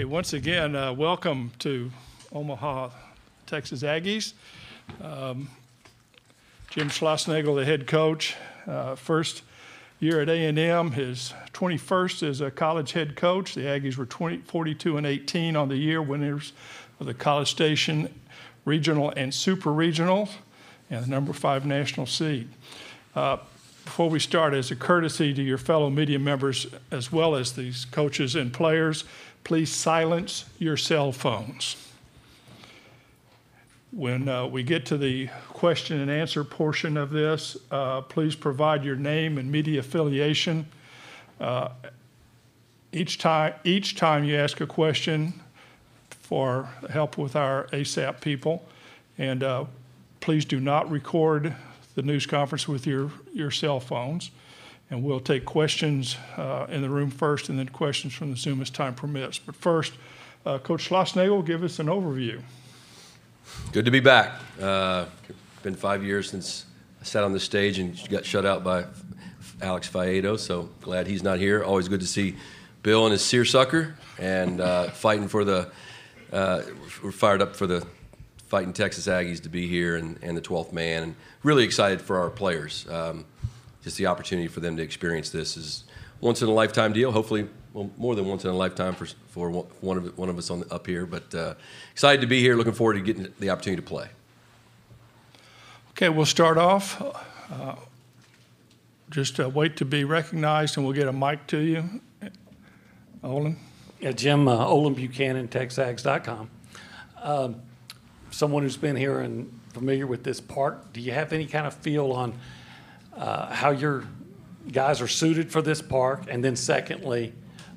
Okay, once again, uh, welcome to Omaha, Texas Aggies. Um, Jim Schlossnagle, the head coach, uh, first year at A&M, his 21st as a college head coach. The Aggies were 20, 42 and 18 on the year, winners of the College Station Regional and Super Regional, and the number five national seed. Uh, before we start, as a courtesy to your fellow media members as well as these coaches and players, please silence your cell phones. When uh, we get to the question and answer portion of this, uh, please provide your name and media affiliation. Uh, each time, each time you ask a question for help with our ASAP people, and uh, please do not record the news conference with your, your cell phones. And we'll take questions uh, in the room first and then questions from the Zoom as time permits. But first, uh, Coach Schlossnagle, give us an overview. Good to be back. Uh, been five years since I sat on the stage and got shut out by Alex Faedo, so glad he's not here. Always good to see Bill and his seersucker and uh, fighting for the. Uh, we're fired up for the fighting Texas Aggies to be here and, and the 12th man, and really excited for our players. Um, just the opportunity for them to experience this is once in a lifetime deal. Hopefully, well, more than once in a lifetime for for one of one of us on up here. But uh, excited to be here. Looking forward to getting the opportunity to play. Okay, we'll start off. Uh, just uh, wait to be recognized, and we'll get a mic to you. Olin. Yeah, Jim, uh, Olin Buchanan, TexAgs.com. Um, someone who's been here and familiar with this park, do you have any kind of feel on uh, how your guys are suited for this park? And then, secondly,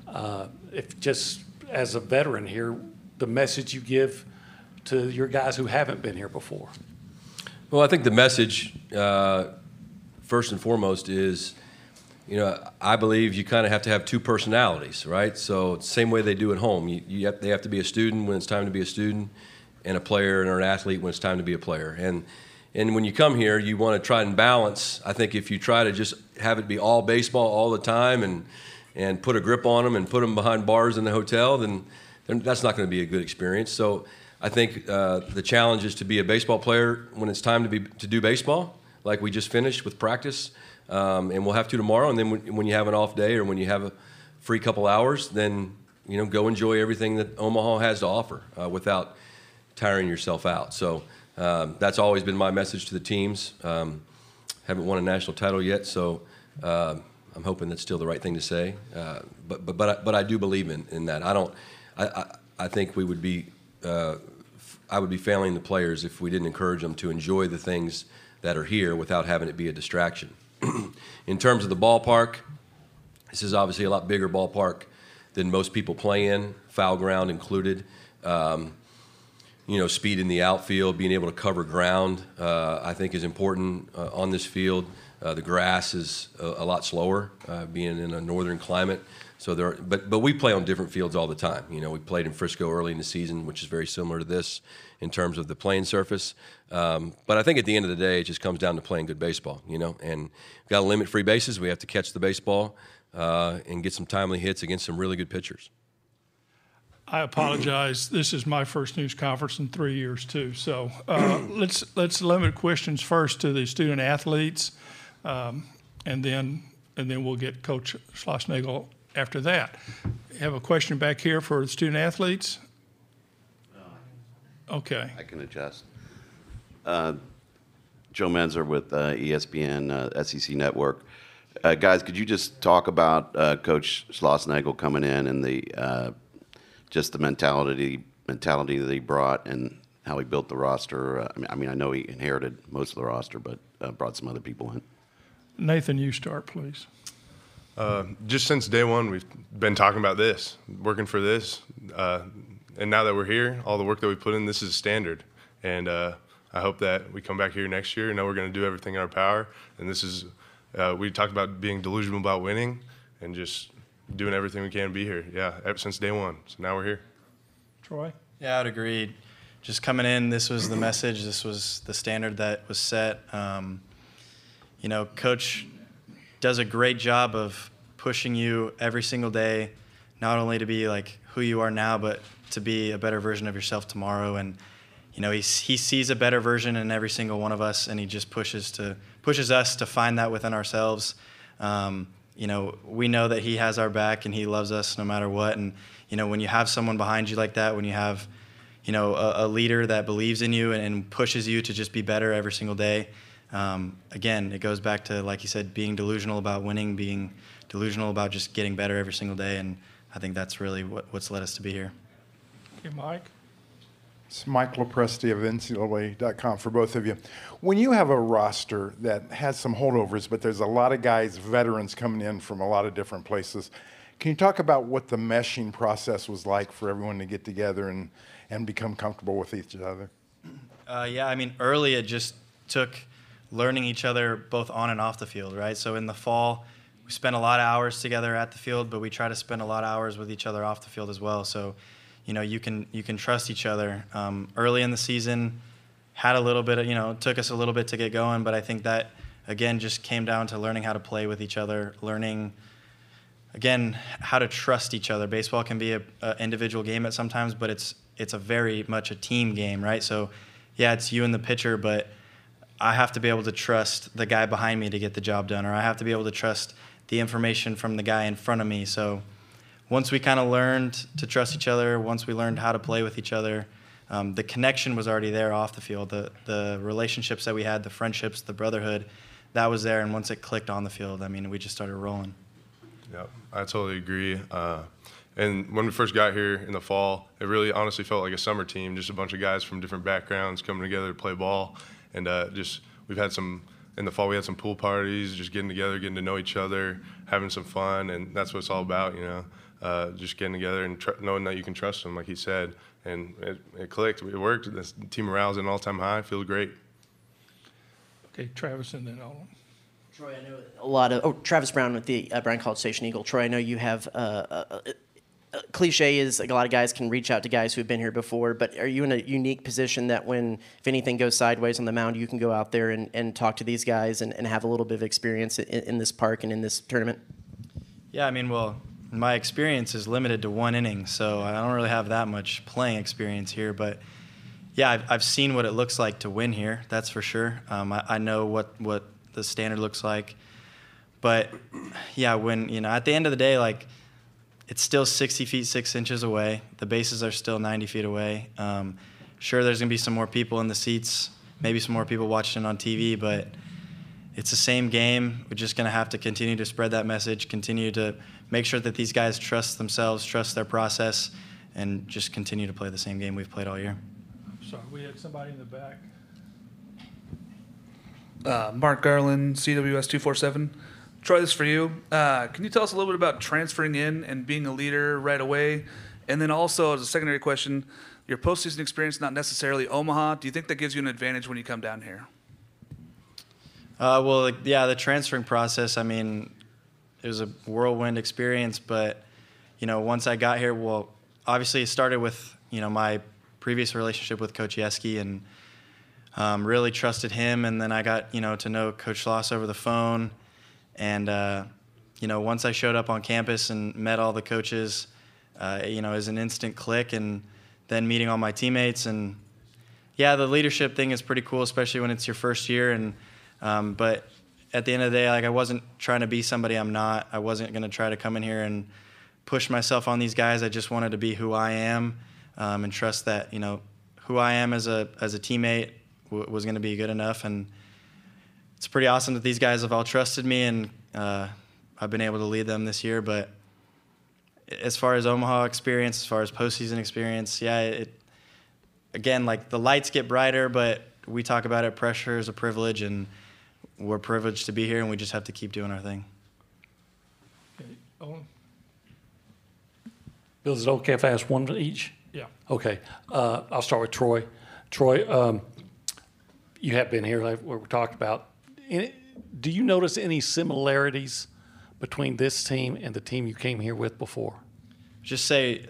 uh, if just as a veteran here, the message you give to your guys who haven't been here before? Well, I think the message, uh, first and foremost, is you know, I believe you kind of have to have two personalities, right? So, same way they do at home. You, you have, they have to be a student when it's time to be a student, and a player and an athlete when it's time to be a player. And and when you come here, you want to try and balance. I think if you try to just have it be all baseball all the time and and put a grip on them and put them behind bars in the hotel, then, that's not going to be a good experience. So I think uh, the challenge is to be a baseball player when it's time to be to do baseball, like we just finished with practice, um, and we'll have to tomorrow. And then when, when you have an off day or when you have a free couple hours, then you know go enjoy everything that Omaha has to offer uh, without tiring yourself out. So um, that's always been my message to the teams. Um, haven't won a national title yet, so uh, I'm hoping that's still the right thing to say. Uh, but but but I, but I do believe in, in that. I don't. I, I, I think we would be. Uh, I would be failing the players if we didn't encourage them to enjoy the things that are here without having it be a distraction. in terms of the ballpark, this is obviously a lot bigger ballpark than most people play in, foul ground included. Um, you know, speed in the outfield, being able to cover ground, uh, I think is important uh, on this field. Uh, the grass is a, a lot slower, uh, being in a northern climate. So there, are, but but we play on different fields all the time. You know, we played in Frisco early in the season, which is very similar to this in terms of the playing surface. Um, but I think at the end of the day, it just comes down to playing good baseball. You know, and we've got to limit free bases. We have to catch the baseball uh, and get some timely hits against some really good pitchers. I apologize. This is my first news conference in three years too. So uh, let's let's limit questions first to the student athletes, um, and then and then we'll get Coach Schlossnagle after that. Have a question back here for the student athletes. Okay. I can adjust. Uh, Joe Menzer with uh, ESPN uh, SEC Network. Uh, guys, could you just talk about uh, Coach Schlossnagle coming in and the uh, just the mentality mentality that he brought and how he built the roster. Uh, I, mean, I mean, I know he inherited most of the roster, but uh, brought some other people in. Nathan, you start, please. Uh, just since day one, we've been talking about this, working for this, uh, and now that we're here, all the work that we put in, this is standard. And uh, I hope that we come back here next year and know we're going to do everything in our power. And this is, uh, we talked about being delusional about winning, and just doing everything we can to be here. Yeah, ever since day one. So now we're here. Troy? Yeah, I'd agree. Just coming in, this was the message. This was the standard that was set. Um, you know, coach does a great job of pushing you every single day, not only to be like who you are now, but to be a better version of yourself tomorrow. And you know, he he sees a better version in every single one of us, and he just pushes to pushes us to find that within ourselves. Um, you know, we know that he has our back and he loves us no matter what. And you know, when you have someone behind you like that, when you have you know, a, a leader that believes in you and, and, pushes you to just be better every single day. Um, again, it goes back to, like you said, being delusional about winning, being delusional about just getting better every single day. And I think that's really what, what's led us to be here. Okay, Mike? It's Mike Lopresti of NCAA.com for both of you. When you have a roster that has some holdovers, but there's a lot of guys, veterans coming in from a lot of different places, can you talk about what the meshing process was like for everyone to get together and – and become comfortable with each other? Uh, yeah, I mean, early it just took learning each other both on and off the field, right? So in the fall, we spent a lot of hours together at the field, but we try to spend a lot of hours with each other off the field as well. So, you know, you can you can trust each other. Um, early in the season, had a little bit of you know, took us a little bit to get going, but I think that again just came down to learning how to play with each other, learning again how to trust each other. Baseball can be a, a individual game at sometimes, but it's it's a very much a team game, right? So, yeah, it's you and the pitcher, but I have to be able to trust the guy behind me to get the job done, or I have to be able to trust the information from the guy in front of me. So, once we kind of learned to trust each other, once we learned how to play with each other, um, the connection was already there off the field. The the relationships that we had, the friendships, the brotherhood, that was there. And once it clicked on the field, I mean, we just started rolling. Yeah, I totally agree. Uh, and when we first got here in the fall, it really honestly felt like a summer team, just a bunch of guys from different backgrounds coming together to play ball. And uh, just we've had some in the fall. We had some pool parties, just getting together, getting to know each other, having some fun, and that's what it's all about, you know. Uh, just getting together and tr- knowing that you can trust them, like he said, and it, it clicked. It worked. The team morale is at an all-time high. Feels great. Okay, Travis, and then Olin. Troy, I know a lot of. Oh, Travis Brown with the uh, Bryan College Station Eagle. Troy, I know you have uh, uh, cliche is like a lot of guys can reach out to guys who've been here before, but are you in a unique position that when if anything goes sideways on the mound, you can go out there and, and talk to these guys and, and have a little bit of experience in, in this park and in this tournament? Yeah, I mean, well, my experience is limited to one inning, so I don't really have that much playing experience here. But yeah, I've, I've seen what it looks like to win here. That's for sure. Um, I, I know what what the standard looks like. But yeah, when you know, at the end of the day, like it's still 60 feet 6 inches away. The bases are still 90 feet away. Um, sure, there's to be some more people in the seats, maybe some more people watching on TV, but it's the same game. We're just going to have to continue to spread that message, continue to make sure that these guys trust themselves, trust their process, and just continue to play the same game we've played all year. Sorry, we had somebody in the back. Uh, Mark Garland, CWS 247. Troy, this for you. Uh, can you tell us a little bit about transferring in and being a leader right away? And then also, as a secondary question, your postseason experience, not necessarily Omaha, do you think that gives you an advantage when you come down here? Uh, well, yeah, the transferring process, I mean, it was a whirlwind experience, but, you know, once I got here, well, obviously it started with, you know, my previous relationship with Coach Yeskie and um, really trusted him. And then I got, you know, to know Coach Schloss over the phone and uh, you know, once I showed up on campus and met all the coaches, uh, you know, it was an instant click. And then meeting all my teammates and yeah, the leadership thing is pretty cool, especially when it's your first year. And um, but at the end of the day, like I wasn't trying to be somebody I'm not. I wasn't going to try to come in here and push myself on these guys. I just wanted to be who I am um, and trust that you know who I am as a as a teammate w- was going to be good enough and it's pretty awesome that these guys have all trusted me and uh, I've been able to lead them this year. But as far as Omaha experience, as far as postseason experience, yeah, it again like the lights get brighter, but we talk about it. Pressure is a privilege, and we're privileged to be here, and we just have to keep doing our thing. Okay, Olin? Bill, is it okay if I ask one each? Yeah. Okay. Uh, I'll start with Troy. Troy, um, you have been here, like we talked about do you notice any similarities between this team and the team you came here with before? Just say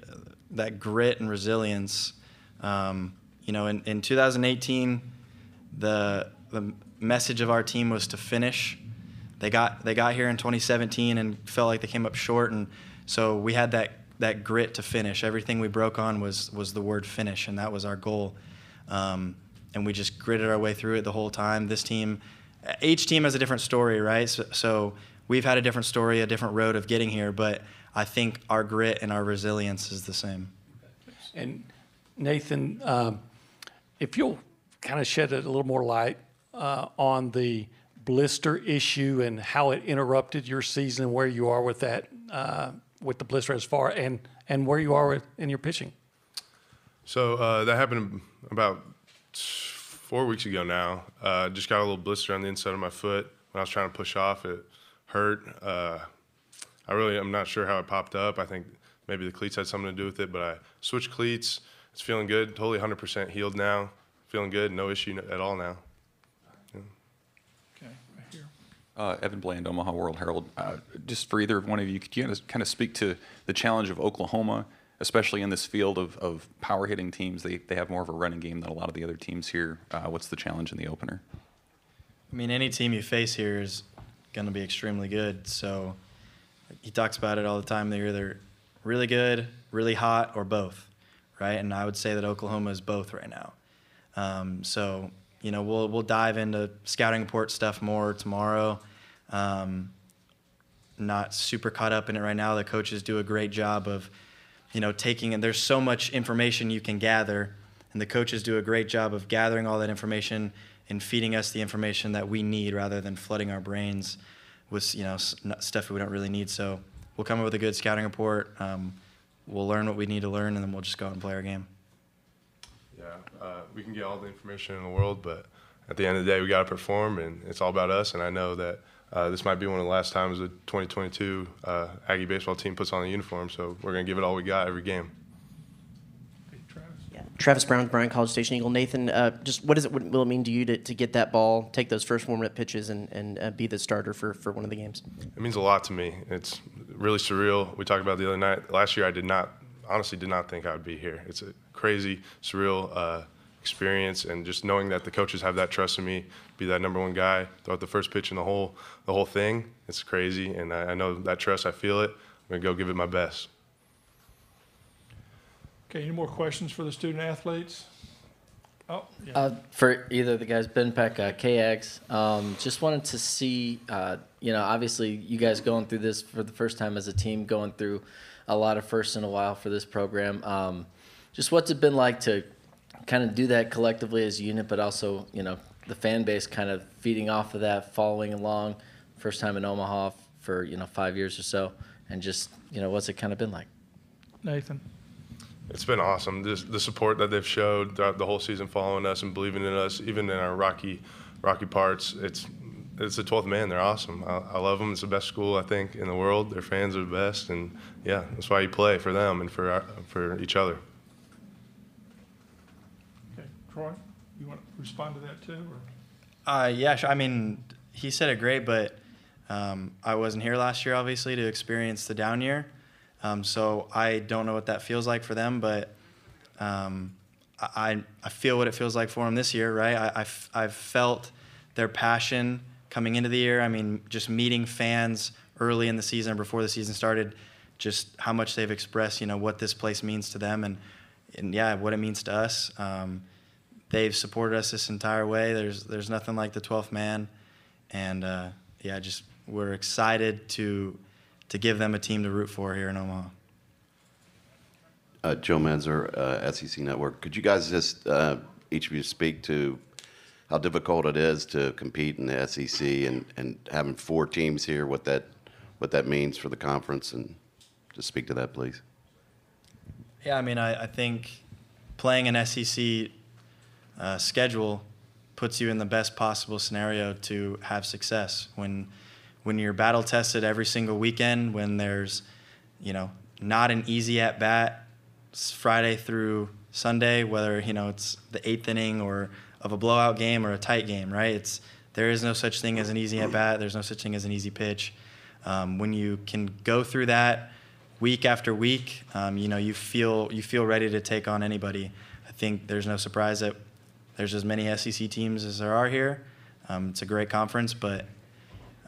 that grit and resilience. Um, you know, in, in 2018, the the message of our team was to finish. They got they got here in 2017 and felt like they came up short, and so we had that that grit to finish. Everything we broke on was was the word finish, and that was our goal. Um, and we just gritted our way through it the whole time. This team, each team has a different story, right? So, so we've had a different story, a different road of getting here, but I think our grit and our resilience is the same. And Nathan, um, if you'll kind of shed a little more light uh, on the blister issue and how it interrupted your season, where you are with that, uh, with the blister as far, and and where you are with, in your pitching. So uh, that happened about four weeks ago now. Uh, just got a little blister on the inside of my foot when I was trying to push off. It hurt. Uh, I really, I'm not sure how it popped up. I think maybe the cleats had something to do with it, but I switched cleats. It's feeling good. Totally 100% healed now. Feeling good. No issue at all now. Okay, right here. Uh, Evan Bland, Omaha World Herald. Uh, just for either one of you, could you kind of speak to the challenge of Oklahoma, especially in this field of, of power hitting teams? They, they have more of a running game than a lot of the other teams here. Uh, what's the challenge in the opener? I mean, any team you face here is going to be extremely good. So he talks about it all the time. They're either really good, really hot, or both, right? And I would say that Oklahoma is both right now. Um, so you know, we'll we'll dive into scouting report stuff more tomorrow. Um, not super caught up in it right now. The coaches do a great job of, you know, taking and there's so much information you can gather, and the coaches do a great job of gathering all that information and feeding us the information that we need rather than flooding our brains with you know stuff we don't really need. So we'll come up with a good scouting report. Um, we'll learn what we need to learn, and then we'll just go out and play our game. Yeah, uh, we can get all the information in the world, but at the end of the day, we got to perform, and it's all about us. And I know that uh, this might be one of the last times the 2022 uh, Aggie baseball team puts on the uniform, so we're going to give it all we got every game. Okay, Travis. Yeah. Travis Brown, Bryan College Station Eagle. Nathan, uh, just what is it? What will it mean to you to, to get that ball, take those first warm up pitches, and, and uh, be the starter for, for one of the games? It means a lot to me. It's really surreal. We talked about the other night. Last year, I did not, honestly, did not think I would be here. It's a crazy, surreal uh, experience, and just knowing that the coaches have that trust in me, be that number one guy, throw out the first pitch in the whole, the whole thing. It's crazy, and I, I know that trust. I feel it. I'm gonna go give it my best. Okay, any more questions for the student athletes? Oh, yeah. Uh, for either of the guys, Ben Peck, uh, KX, um, just wanted to see, uh, you know, obviously you guys going through this for the first time as a team, going through a lot of firsts in a while for this program. Um, just what's it been like to kind of do that collectively as a unit, but also, you know, the fan base kind of feeding off of that, following along, first time in Omaha for, you know, five years or so, and just, you know, what's it kind of been like? Nathan. It's been awesome. This, the support that they've showed throughout the whole season, following us and believing in us, even in our rocky, rocky parts. It's it's the 12th man. They're awesome. I, I, love them. It's the best school I think in the world. Their fans are the best, and yeah, that's why you play for them and for our, for each other. Okay, Troy, you want to respond to that too? Or? Uh, yeah, sure. I mean, he said it great, but um, I wasn't here last year, obviously, to experience the down year. Um, so I don't know what that feels like for them, but um, I, I feel what it feels like for them this year, right? I, I've, I've felt their passion coming into the year. I mean, just meeting fans early in the season before the season started, just how much they've expressed, you know, what this place means to them and, and yeah, what it means to us. Um, they've supported us this entire way. There's, there's nothing like the 12th man. And uh, yeah, just we're excited to to give them a team to root for here in Omaha. Uh, Joe Menzer, uh, SEC Network. Could you guys just uh, each of you speak to how difficult it is to compete in the SEC and, and having four teams here, what that what that means for the conference, and just speak to that, please. Yeah, I mean, I, I think playing an SEC uh, schedule puts you in the best possible scenario to have success when when you're battle tested every single weekend, when there's, you know, not an easy at bat Friday through Sunday, whether you know it's the eighth inning or of a blowout game or a tight game, right? It's there is no such thing as an easy at bat. There's no such thing as an easy pitch. Um, when you can go through that week after week, um, you know you feel you feel ready to take on anybody. I think there's no surprise that there's as many SEC teams as there are here. Um, it's a great conference, but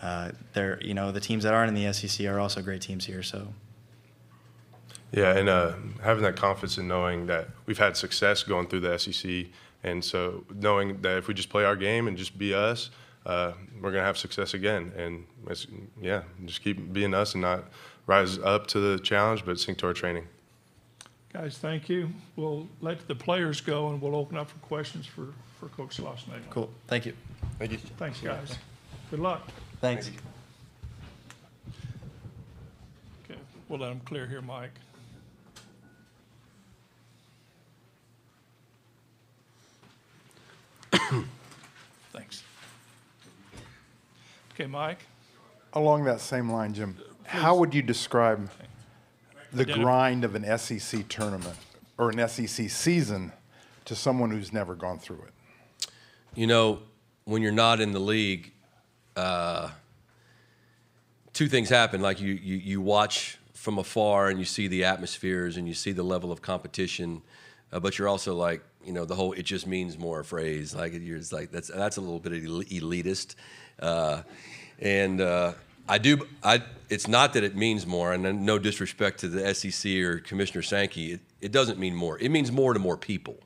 uh, they're you know the teams that aren't in the SEC are also great teams here. So Yeah, and uh, having that confidence in knowing that we've had success going through the SEC, and so knowing that if we just play our game and just be us, uh, we're gonna have success again. And it's, yeah, just keep being us and not rise up to the challenge, but sink to our training. Guys, thank you. We'll let the players go and we'll open up for questions for, for Coach Schlossnagle. Cool. Thank you. Thank you. Thanks, guys. Good luck. Thanks. Okay, we'll let them clear here, Mike. Thanks. Okay, Mike? Along that same line, Jim, how would you describe the Identif- grind of an SEC tournament or an SEC season to someone who's never gone through it? You know, when you're not in the league, uh, two things happen. Like you, you, you watch from afar and you see the atmospheres and you see the level of competition, uh, but you're also like, you know, the whole "it just means more" phrase. Like you're just like that's that's a little bit el- elitist, uh, and uh, I do. I it's not that it means more, and no disrespect to the SEC or Commissioner Sankey. It, it doesn't mean more. It means more to more people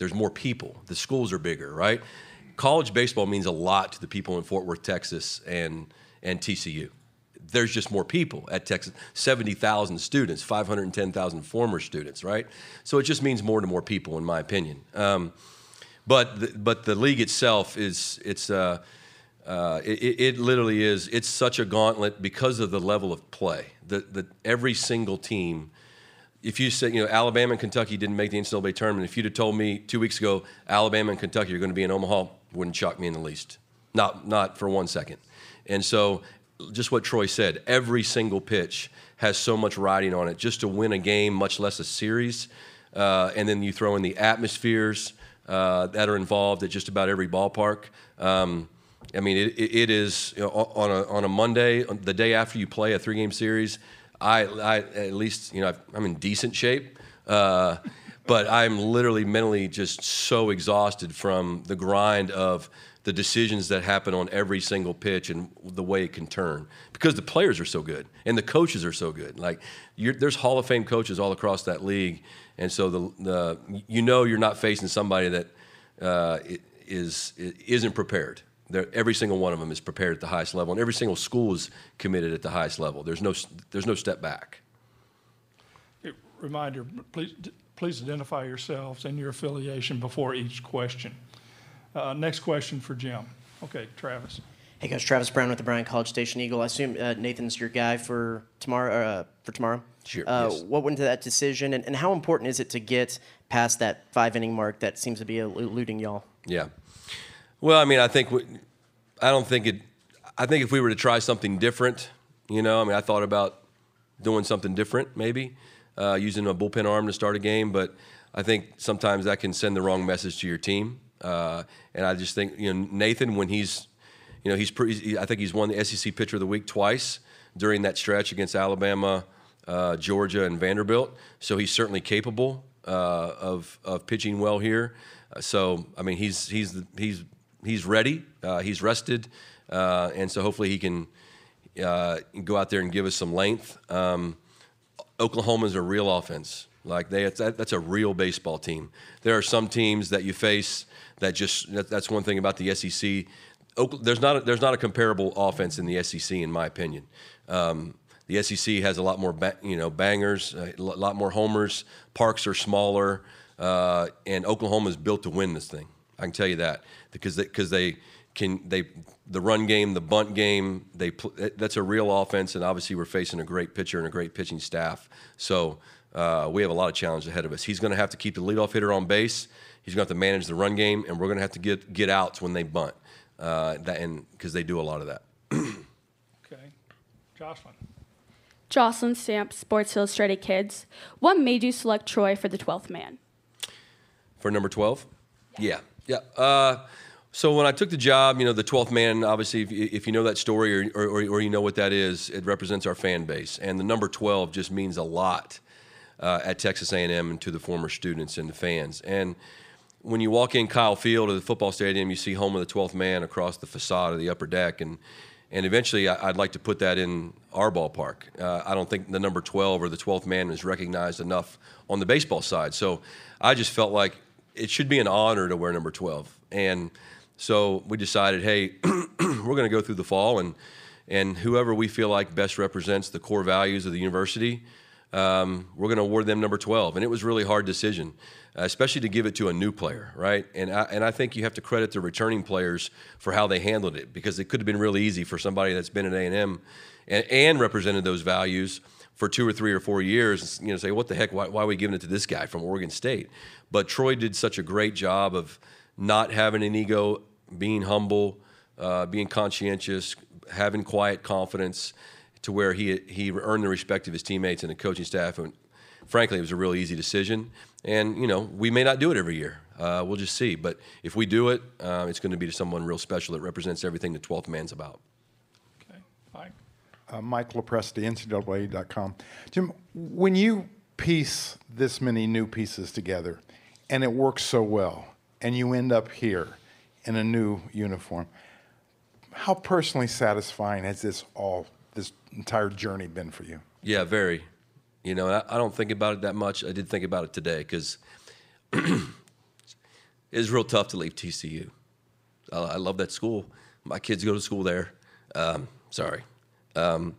there's more people. The schools are bigger, right? College baseball means a lot to the people in Fort Worth, Texas, and and TCU. There's just more people at Texas. Seventy thousand students, five hundred ten thousand former students, right? So it just means more to more people, in my opinion. Um, but the, but the league itself is it's uh, uh, it, it literally is it's such a gauntlet because of the level of play. The, the every single team if you said, you know, Alabama and Kentucky didn't make the NCAA tournament, if you'd have told me two weeks ago, Alabama and Kentucky are going to be in Omaha, wouldn't shock me in the least. Not, not for one second. And so, just what Troy said, every single pitch has so much riding on it just to win a game, much less a series. Uh, and then you throw in the atmospheres uh, that are involved at just about every ballpark. Um, I mean, it, it is you know, on a on a Monday, the day after you play a three game series. I, I at least you know I'm in decent shape, uh, but I'm literally mentally just so exhausted from the grind of the decisions that happen on every single pitch and the way it can turn because the players are so good and the coaches are so good. Like there's Hall of Fame coaches all across that league, and so the, the you know you're not facing somebody that uh, is isn't prepared. They're, every single one of them is prepared at the highest level, and every single school is committed at the highest level. There's no there's no step back. Reminder, please, please identify yourselves and your affiliation before each question. Uh, Next question for Jim. Okay, Travis. Hey guys, Travis Brown with the Bryan College Station Eagle. I assume uh, Nathan's your guy for tomorrow. Uh, for tomorrow. Sure, Uh, yes. What went into that decision, and, and how important is it to get past that five inning mark that seems to be eluding y'all? Yeah. Well, I mean, I think we, I don't think it. I think if we were to try something different, you know, I mean, I thought about doing something different, maybe uh, using a bullpen arm to start a game, but I think sometimes that can send the wrong message to your team. Uh, and I just think, you know, Nathan, when he's, you know, he's pretty. I think he's won the SEC Pitcher of the Week twice during that stretch against Alabama, uh, Georgia, and Vanderbilt. So he's certainly capable uh, of of pitching well here. Uh, so I mean, he's he's he's he's ready. Uh, he's rested, uh, and so hopefully he can go out there and give us some length. Um, Oklahoma's a real offense. Like they, that, that's a real baseball team. There are some teams that you face that just that, that's one thing about the SEC. There's not a, there's not a comparable offense in the SEC in my opinion. Um, the SEC has a lot more ba- you know bangers, a lot more homers. Parks are smaller, uh, and Oklahoma's built to win this thing. I can tell you that because they, cause they can they the run game, the bunt game. They that's a real offense, and obviously we're facing a great pitcher and a great pitching staff. So uh, we have a lot of challenges ahead of us. He's going to have to keep the leadoff hitter on base. He's going to have to manage the run game, and we're going to have to get get outs when they bunt. Uh, that and because they do a lot of that. Okay. Jocelyn. Jocelyn Stamp, Sports Illustrated Kids. What made you select Troy for the 12th man? For number 12? Yeah. Yeah. Uh, so when I took the job, you know, the 12th man, obviously, if you, if you know that story or, or, or you know what that is, it represents our fan base. And the number 12 just means a lot uh, at Texas A&M and to the former students and the fans. And when you walk in Kyle Field or the football stadium, you see home of the 12th man across the facade of the upper deck. And, and eventually I, I'd like to put that in our ballpark. Uh, I don't think the number 12 or the 12th man is recognized enough on the baseball side. So I just felt like it should be an honor to wear number 12. And so we decided, hey, we're going to go through the fall and and whoever we feel like best represents the core values of the university, um, we're going to award them number 12. And it was really hard decision, uh, especially to give it to a new player, right? And I, and I think you have to credit the returning players for how they handled it because it could have been really easy for somebody that's been at A&M and, and represented those values for two or three or four years, you know, say, what the heck, why, why are we giving it to this guy from Oregon State? But Troy did such a great job of not having an ego, being humble, uh, being conscientious, having quiet confidence to where he, he earned the respect of his teammates and the coaching staff. And frankly, it was a really easy decision. And, you know, we may not do it every year. Uh, we'll just see. But if we do it, uh, it's going to be to someone real special that represents everything the 12th man's about. Okay, Mike? uh, Mike Lopresti, NCAA.com. Jim, when you piece this many new pieces together and it works so well, and you end up here in a new uniform, how personally satisfying has this all, this entire journey been for you? Yeah, very. You know, I, I don't think about it that much. I did think about it today because it's real tough to leave TCU. I, I love that school. My kids go to school there. Um, sorry. Um,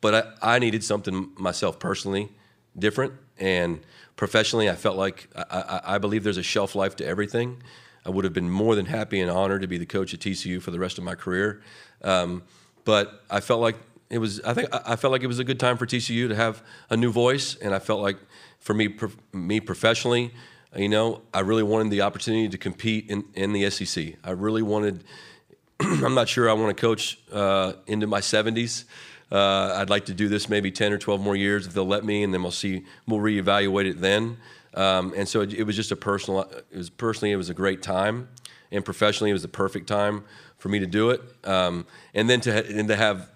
but I, I needed something myself personally different. And professionally, I felt like I, I, I believe there's a shelf life to everything. I would have been more than happy and honored to be the coach at TCU for the rest of my career. Um, but I felt like it was. I think I felt like it was a good time for TCU to have a new voice, and I felt like for me, me professionally, you know, I really wanted the opportunity to compete in, in the SEC. I really wanted. I'm not sure I want to coach uh, into my 70s. Uh, I'd like to do this maybe 10 or 12 more years if they'll let me, and then we'll see. We'll reevaluate it then. Um, and so it, it, was just a personal. It was personally, it was a great time, and professionally, it was the perfect time for me to do it. Um, and then to and to have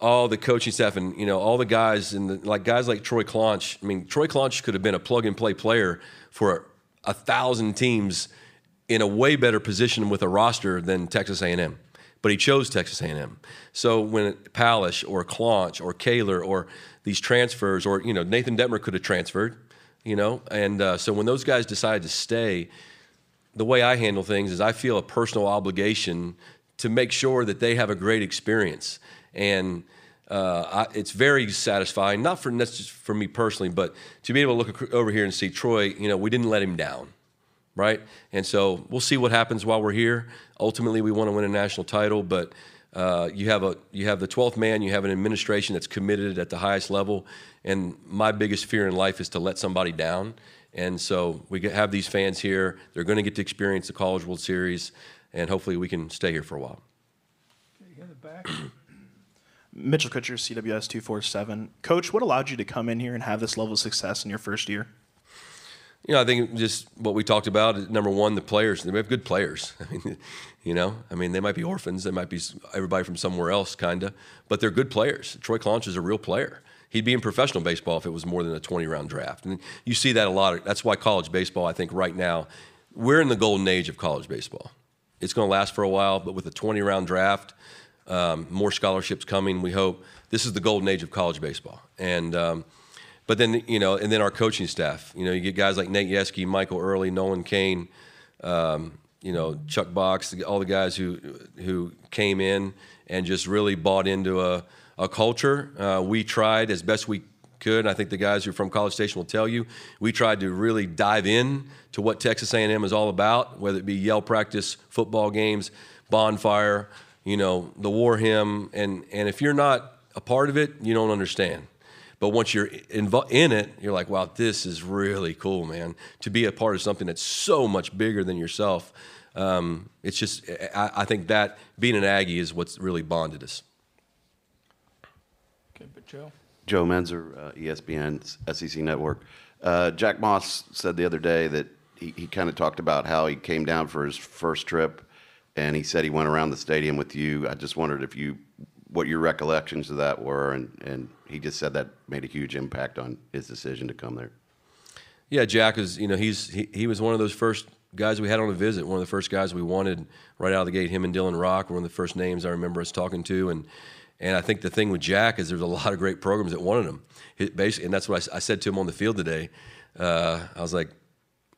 all the coaching staff and you know all the guys and the, like guys like Troy Claunch. I mean, Troy Claunch could have been a plug and play player for a, a thousand teams in a way better position with a roster than Texas A&M but he chose Texas A&M. So when Palisch or Claunch or Kaler or these transfers, or you know Nathan Detmer could have transferred, you know, and uh, so when those guys decided to stay, the way I handle things is I feel a personal obligation to make sure that they have a great experience, and uh, I, it's very satisfying. Not for just for me personally, but to be able to look over here and see Troy. You know, we didn't let him down right? And so we'll see what happens while we're here. Ultimately, we want to win a national title, but uh, you have a you have the 12th man. You have an administration that's committed at the highest level. And my biggest fear in life is to let somebody down. And so we have these fans here. They're going to get to experience the College World Series, and hopefully we can stay here for a while. Okay, in the back. Mitchell Kutcher, CWS 247. Coach, what allowed you to come in here and have this level of success in your first year? You know, I think just what we talked about. Number one, the players. They have good players. I mean, you know, I mean, they might be orphans. They might be everybody from somewhere else, kind of, but they're good players. Troy Claunch is a real player. He'd be in professional baseball if it was more than a 20 round draft. And you see that a lot. That's why college baseball, I think, right now, we're in the golden age of college baseball. It's going to last for a while, but with a 20 round draft, um, more scholarships coming, we hope. This is the golden age of college baseball. And, um, but then, you know, and then our coaching staff. You know, you get guys like Nate Yeskie, Michael Earley, Nolan Cain, um, you know, Chuck Box, all the guys who who came in and just really bought into a, a culture. Uh, we tried as best we could. I think the guys who are from College Station will tell you we tried to really dive in to what Texas A&M is all about, whether it be yell practice, football games, bonfire, you know, the war hymn, and and if you're not a part of it, you don't understand. But once you're invo- in it, you're like, wow, this is really cool, man. To be a part of something that's so much bigger than yourself. Um, it's just, I, I, think that being an Aggie is what's really bonded us. Okay, but Joe? Joe Menzer, uh, ESPN, SEC Network. Uh, Jack Moss said the other day that he, he kind of talked about how he came down for his first trip and he said he went around the stadium with you. I just wondered if you what your recollections of that were, and, and he just said that made a huge impact on his decision to come there. Yeah, Jack is. You know, he's he, he was one of those first guys we had on a visit. One of the first guys we wanted right out of the gate. Him and Dylan Rock were one of the first names I remember us talking to. And and I think the thing with Jack is there's a lot of great programs that wanted him. It basically, and that's what I said to him on the field today. Uh, I was like,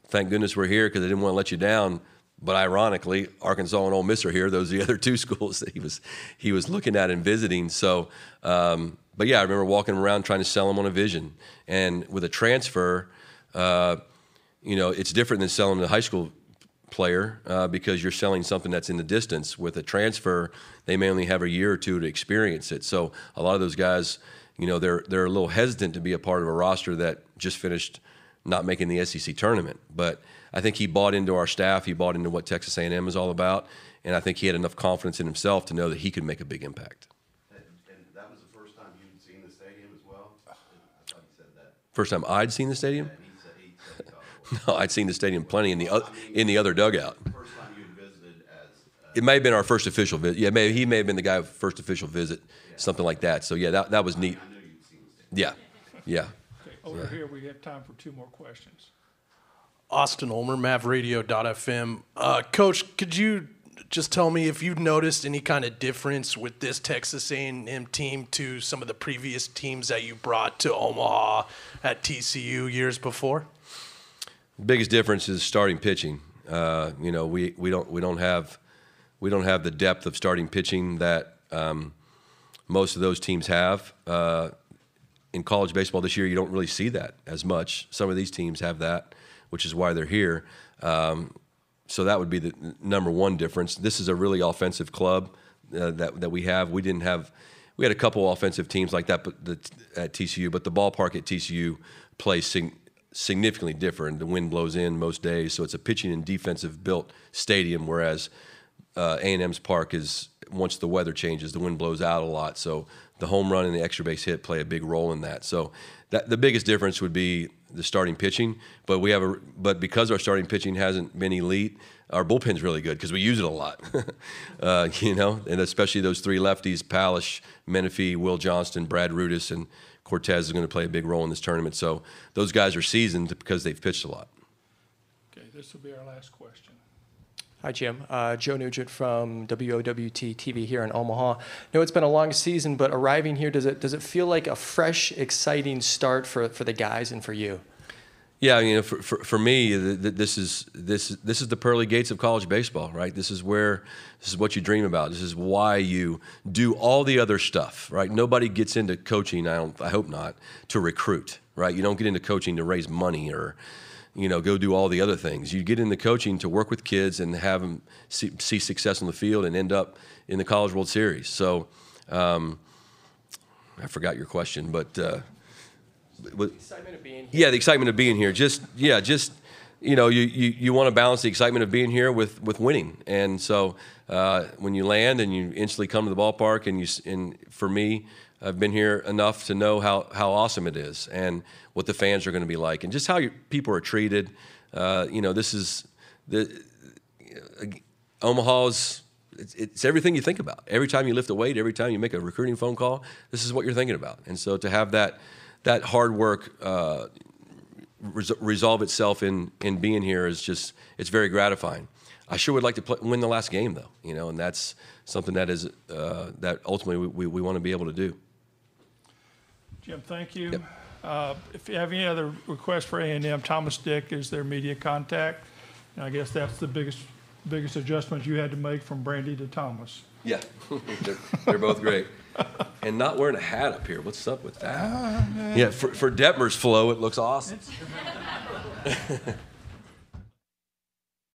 thank goodness we're here because I didn't want to let you down. But ironically, Arkansas and Ole Miss are here. Those are the other two schools that he was he was looking at and visiting. So, um, but yeah, I remember walking around trying to sell him on a vision. And with a transfer, uh, you know, it's different than selling the high school player uh, because you're selling something that's in the distance. With a transfer, they may only have a year or two to experience it. So a lot of those guys, you know, they're they're a little hesitant to be a part of a roster that just finished not making the SEC tournament. But I think he bought into our staff. He bought into what Texas A&M is all about, and I think he had enough confidence in himself to know that he could make a big impact. And, and that was the first time you'd seen the stadium as well? I thought you said that. First time I'd seen the stadium. And he said, he said he thought it was. No, I'd seen the stadium plenty in the oth- in the other dugout. First time you'd visited as, uh, It may have been our first official visit. Yeah, maybe he may have been the guy with first official visit, something like that. So yeah, that, that was neat. I knew you'd seen. Yeah, yeah. Okay, over here, we have time for two more questions. Austin Ulmer, MavRadio.fm. Uh, Coach, could you just tell me if you've noticed any kind of difference with this Texas A&M team to some of the previous teams that you brought to Omaha at TCU years before? biggest difference is starting pitching. Uh, you know, we, we don't we don't have we don't have the depth of starting pitching that um, most of those teams have. Uh, in college baseball this year, you don't really see that as much. Some of these teams have that, which is why they're here. Um, so that would be the number one difference. This is a really offensive club uh, that that we have. We didn't have. We had a couple offensive teams like that, but the, at TCU, but the ballpark at TCU plays sig- significantly different. The wind blows in most days, so it's a pitching and defensive built stadium. Whereas uh, A&M's park is once the weather changes, the wind blows out a lot. So the home run and the extra base hit play a big role in that. So that the biggest difference would be the starting pitching. But we have a but because our starting pitching hasn't been elite, our bullpen's really good because we use it a lot. uh, you know, and especially those three lefties: Palisch, Menefee, Will Johnston, Brad Rudis, and Cortez is going to play a big role in this tournament. So those guys are seasoned because they've pitched a lot. Okay, this will be our last question. Hi, Jim. Uh, Joe Nugent from WOWT TV here in Omaha. know it's been a long season, but arriving here, does it does it feel like a fresh, exciting start for, for the guys and for you? Yeah, you know, for, for, for me, th- th- this is this this is the pearly gates of college baseball, right? This is where this is what you dream about. This is why you do all the other stuff, right? Nobody gets into coaching. I don't. I hope not to recruit, right? You don't get into coaching to raise money or, you know, go do all the other things. You get into coaching to work with kids and have them see, see success on the field and end up in the College World Series. So, um, I forgot your question, but. Uh, but- Excitement of being yeah, the excitement of being here. Just yeah, just you know, you, you, you want to balance the excitement of being here with, with winning. And so uh, when you land and you instantly come to the ballpark, and you and for me, I've been here enough to know how, how awesome it is and what the fans are going to be like, and just how your, people are treated. Uh, you know, this is the Omaha's. It's, it's everything you think about. Every time you lift a weight, every time you make a recruiting phone call, this is what you're thinking about. And so to have that that hard work uh, res- resolve itself in in being here is just it's very gratifying. I sure would like to play, win the last game though, you know, and that's something that is uh, that ultimately we, we, we want to be able to do. Jim, thank you. Yep. Uh, If you have any other requests for A and M, Thomas Dick is their media contact. And I guess that's the biggest, biggest adjustment you had to make from Brandy to Thomas. Yeah, they're, they're both great. And not wearing a hat up here. What's up with that? Yeah, for, for Detmer's flow, it looks awesome.